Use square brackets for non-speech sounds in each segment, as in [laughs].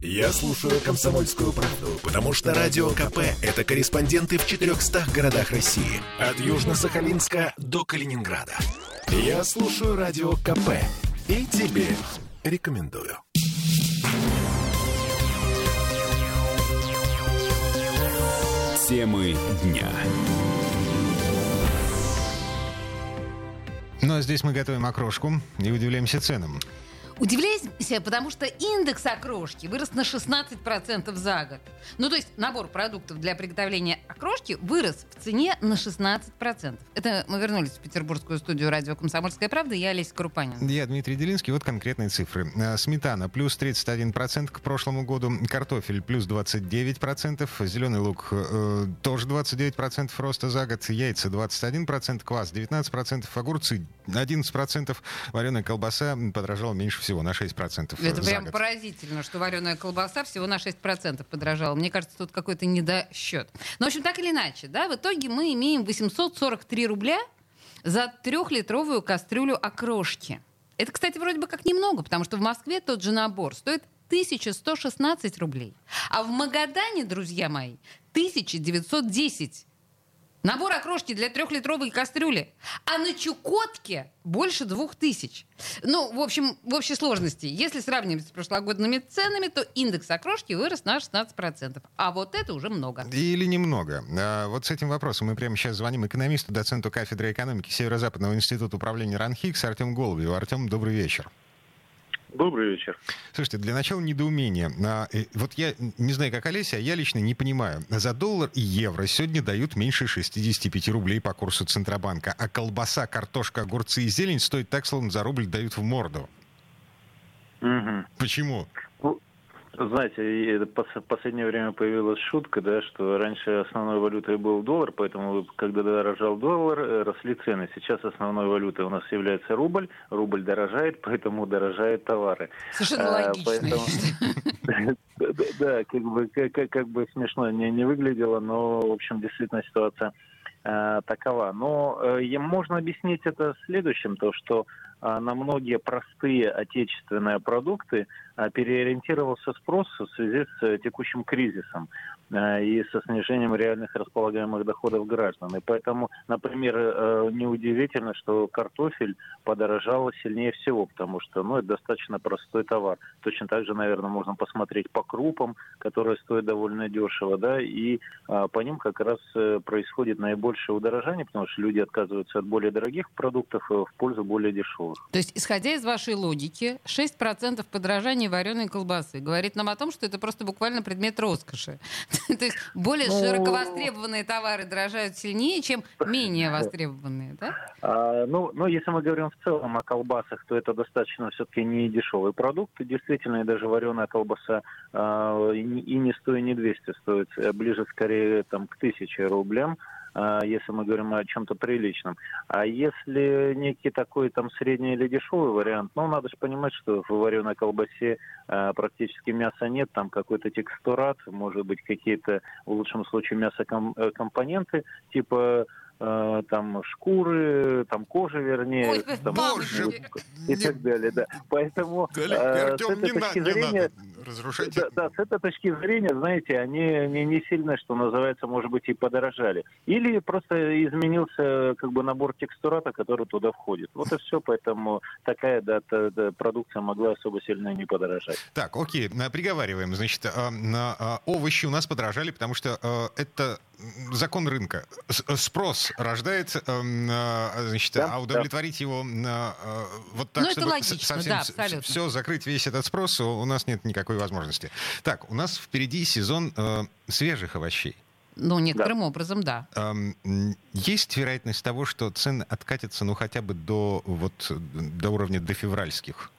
Я слушаю «Комсомольскую правду», потому что «Радио КП» — это корреспонденты в 400 городах России. От Южно-Сахалинска до Калининграда. Я слушаю «Радио КП» и тебе рекомендую. Темы дня. Ну а здесь мы готовим окрошку и удивляемся ценам. Удивляемся, потому что индекс окрошки вырос на 16% за год. Ну, то есть набор продуктов для приготовления окрошки вырос в цене на 16%. Это мы вернулись в петербургскую студию радио «Комсомольская правда». Я Олеся Крупанин. Я Дмитрий Делинский. Вот конкретные цифры. А, Сметана плюс 31% к прошлому году. Картофель плюс 29%. Зеленый лук э, тоже 29% роста за год. Яйца 21%. Квас 19%. Огурцы 11%. Вареная колбаса подорожала меньше всего, на 6% Это прям год. поразительно, что вареная колбаса всего на 6% подорожала. Мне кажется, тут какой-то недосчет. Но, в общем, так или иначе, да, в итоге мы имеем 843 рубля за трехлитровую кастрюлю окрошки. Это, кстати, вроде бы как немного, потому что в Москве тот же набор стоит 1116 рублей. А в Магадане, друзья мои, 1910. Набор окрошки для трехлитровой кастрюли. А на Чукотке больше двух тысяч. Ну, в общем, в общей сложности, если сравнивать с прошлогодними ценами, то индекс окрошки вырос на 16%. А вот это уже много. Или немного. А, Вот с этим вопросом мы прямо сейчас звоним экономисту, доценту кафедры экономики Северо-Западного института управления РАНХИКС Артем Голубеву. Артем, добрый вечер. Добрый вечер. Слушайте, для начала недоумение. А, э, Вот я не знаю, как Олеся, а я лично не понимаю. За доллар и евро сегодня дают меньше 65 рублей по курсу Центробанка, а колбаса, картошка, огурцы и зелень стоят так, словно за рубль дают в морду. Мгм. Почему? Ну, Знаете, в последнее время появилась шутка, да, что раньше основной валютой был доллар, поэтому когда дорожал доллар, э, росли цены. Сейчас основной валютой у нас является рубль, рубль дорожает, [laughs] поэтому дорожают товары. Совершенно А, логично. поэтому-. [laughs] [laughs] Да, как бы, как, бы смешно не, не выглядело, но, в общем, действительно ситуация э, такова. Но э, можно объяснить это следующим, то, что на многие простые отечественные продукты э, переориентировался спрос в связи с э, текущим кризисом и со снижением реальных располагаемых доходов граждан. И поэтому, например, э, неудивительно, что картофель подорожал сильнее всего, потому что ну, это достаточно простой товар. Точно так же, наверное, можно посмотреть по крупам, которые стоят довольно дешево, да, и а, по ним как раз э, происходит наибольшее удорожание, потому что люди отказываются от более дорогих продуктов э, в пользу более дешевых. То есть, исходя из вашей логики, 6% подорожания вареной колбасы говорит нам о том, что это просто буквально предмет роскоши. [laughs] То есть более Ну- широко востребованные товары дорожают сильнее, чем менее востребованные, да? А, ну, ну, если мы говорим в целом о колбасах, то это достаточно все-таки не дешевый продукт. Действительно, и даже вареная колбаса а, и, не- и не стоит не 200, стоит э, ближе скорее там, к 1000 рублям, если мы говорим о чем-то приличном. А если некий такой там средний или дешевый вариант, ну, надо же понимать, что в вареной колбасе а, практически мяса нет, там какой-то текстурат, может быть, какие-то, в лучшем случае, мясокомпоненты, типа э, там шкуры, там кожи, вернее, Ой, там, боже и так далее, да. Поэтому э, с этой точки зрения, разрушать. да, да, с этой точки зрения, знаете, они не, не сильно, что называется, может быть, и подорожали. Или просто изменился как бы набор текстурата, который туда входит. Вот и все, поэтому такая да, та- та продукция могла особо сильно не подорожать. Так, окей, а, приговариваем. Значит, а, на, а, овощи у нас подорожали, потому что это закон рынка. Спрос рождает, значит, Да, а удовлетворить его а, а, вот так, Ну, это чтобы логично, совсем да, абсолютно. все закрыть весь этот спрос, у нас нет никакой возможности. Так, у нас впереди сезон э, свежих овощей. Ну, некоторым образом, да. Эм, Есть вероятность того, что цены откатятся, ну, хотя бы до, вот, до уровня до февральских?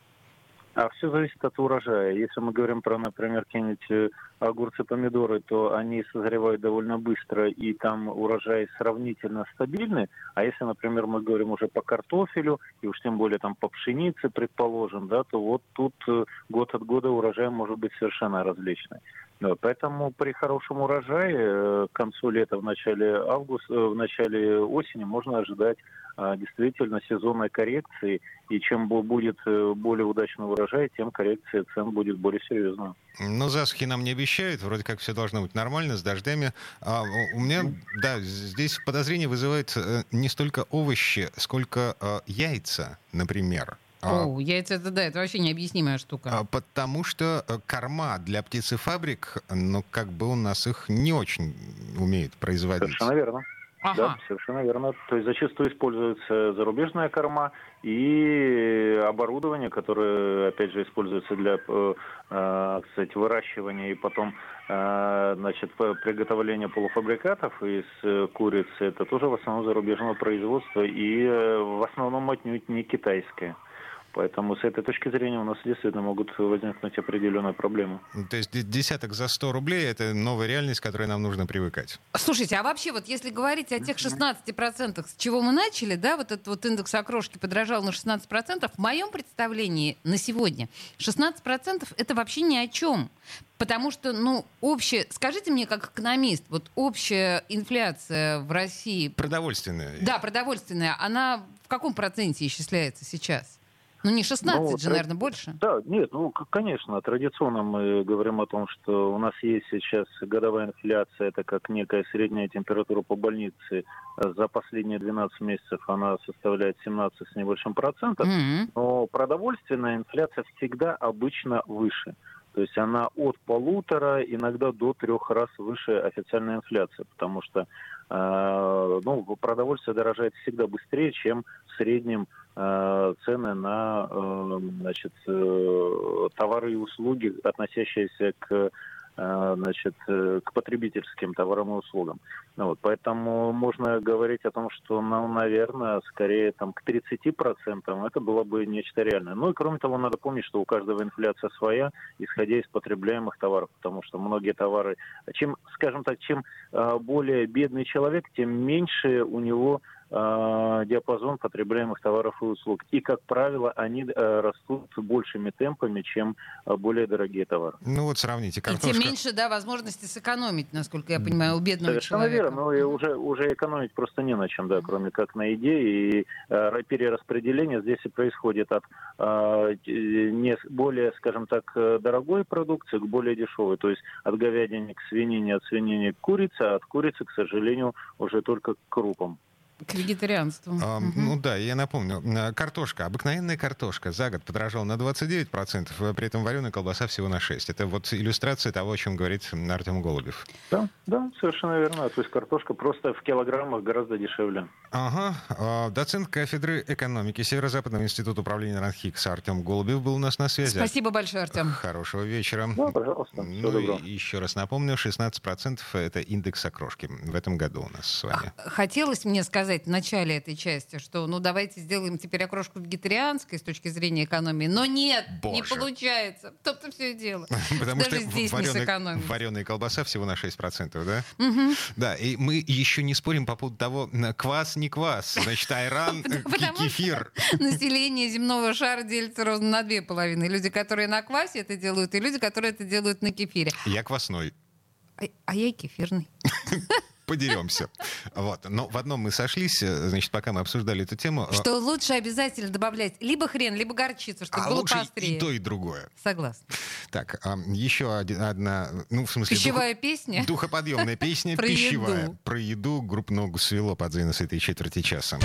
А все зависит от урожая. Если мы говорим про, например, какие-нибудь э, огурцы, помидоры, то они созревают довольно быстро, и там урожай сравнительно стабильный. А если, например, мы говорим уже по картофелю, и уж тем более там по пшенице, предположим, да, то вот тут э, год от года урожай может быть совершенно различный. Вот, поэтому при хорошем урожае э, к концу лета, в начале августа, в начале осени можно ожидать а, действительно сезонной коррекции. И чем будет более удачный урожай, тем коррекция цен будет более серьезная. Но засухи нам не обещают, вроде как все должно быть нормально, с дождями. А у меня, да, здесь подозрение вызывает не столько овощи, сколько э, яйца, например. А, О, яйца, это да, это вообще необъяснимая штука. А, потому что э, корма для птицефабрик, ну, как бы у нас их не очень умеют производить. Совершенно верно. Ага. Да, совершенно верно. То есть зачастую используется зарубежная корма и оборудование, которое, опять же, используется для, э, э кстати, выращивания и потом, э, значит, приготовления полуфабрикатов из курицы. Это тоже в основном зарубежного производства и в основном отнюдь не китайское. Поэтому с этой точки зрения у нас действительно могут возникнуть определенные проблемы. То есть десяток за 100 рублей — это новая реальность, к которой нам нужно привыкать. Слушайте, а вообще вот если говорить о тех 16%, с чего мы начали, да, вот этот вот индекс окрошки подорожал на 16%, в моем представлении на сегодня 16% это вообще ни о чем. Потому что, ну, общая... Скажите мне, как экономист, вот общая инфляция в России... Продовольственная. Да, продовольственная. Она в каком проценте исчисляется сейчас? Ну, не 16 ну, же, тр... наверное, больше. Да, нет, ну, конечно, традиционно мы говорим о том, что у нас есть сейчас годовая инфляция, это как некая средняя температура по больнице. За последние 12 месяцев она составляет 17 с небольшим процентов. Mm-hmm. Но продовольственная инфляция всегда обычно выше. То есть она от полутора, иногда до трех раз выше официальной инфляции, потому что э, ну, продовольствие дорожает всегда быстрее, чем в среднем Э, цены на э, значит, э, товары и услуги, относящиеся к значит, к потребительским товарам и услугам. Ну вот, поэтому можно говорить о том, что, ну, наверное, скорее там, к 30% это было бы нечто реальное. Ну и кроме того, надо помнить, что у каждого инфляция своя, исходя из потребляемых товаров, потому что многие товары, чем, скажем так, чем более бедный человек, тем меньше у него Э, диапазон потребляемых товаров и услуг. И, как правило, они э, растут большими темпами, чем э, более дорогие товары. Ну вот сравните. Картошка... И тем меньше да, возможности сэкономить, насколько я понимаю, у бедного Совершенно человека. верно. Ну и уже, уже экономить просто не на чем, да, кроме как на еде. И э, перераспределение здесь и происходит от э, не более, скажем так, дорогой продукции к более дешевой. То есть от говядины к свинине, от свинины к курице, а от курицы, к сожалению, уже только к крупам. К вегетарианству. А, угу. Ну да, я напомню. Картошка, обыкновенная картошка за год подорожала на 29%, а при этом вареная колбаса всего на 6%. Это вот иллюстрация того, о чем говорит Артем Голубев. Да, да, совершенно верно. То есть картошка просто в килограммах гораздо дешевле. Ага. А, доцент кафедры экономики Северо-Западного института управления РАНХИКС Артем Голубев был у нас на связи. Спасибо большое, Артем. Хорошего вечера. Да, пожалуйста. Ну и еще раз напомню, 16% это индекс окрошки в этом году у нас с вами. Хотелось мне сказать, в начале этой части, что ну давайте сделаем теперь окрошку вегетарианской с точки зрения экономии. Но нет, Боже. не получается. Тобто все дело. [laughs] Потому Даже что здесь вареная, не вареная колбаса всего на 6%, да? Угу. Да, и мы еще не спорим по поводу того, квас, не квас. Значит, айран, [laughs] кефир. Население земного шара делится ровно на две половины. Люди, которые на квасе это делают, и люди, которые это делают на кефире. Я квасной. А, а я и кефирный [laughs] подеремся. Вот. Но в одном мы сошлись, э, значит, пока мы обсуждали эту тему. Э, что лучше обязательно добавлять либо хрен, либо горчицу, чтобы а было лучше поострее. и то, и другое. Согласна. Так, еще одна, ну, в смысле... Пищевая дух... песня? Духоподъемная песня, [laughs] пищевая. Про еду. Группу «Ногу свело» под занос этой четверти часа.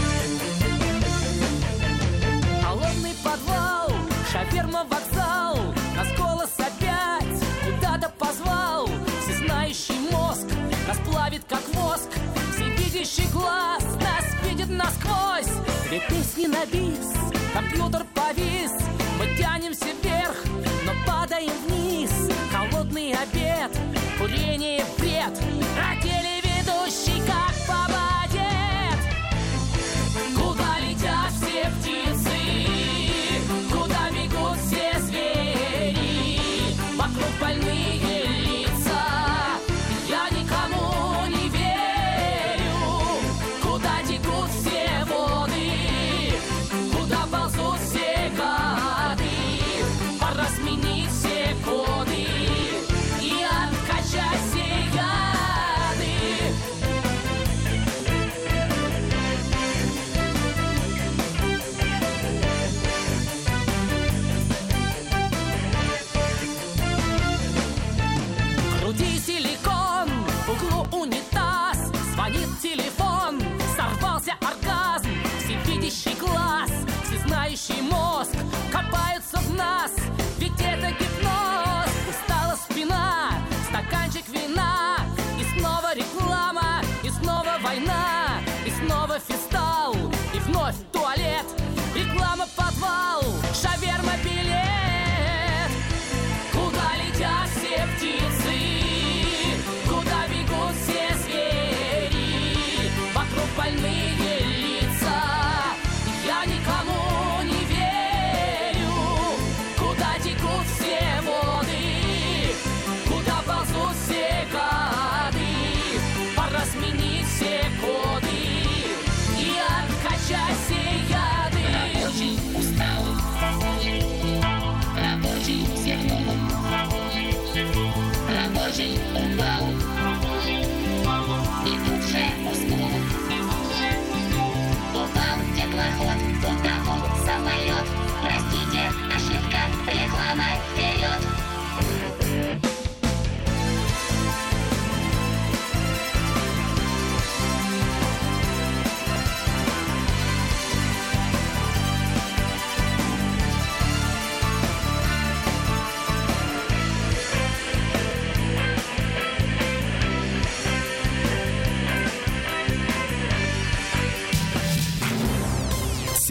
Насквозь. Две песни на бис, компьютер повис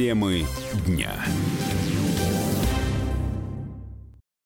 Темы дня.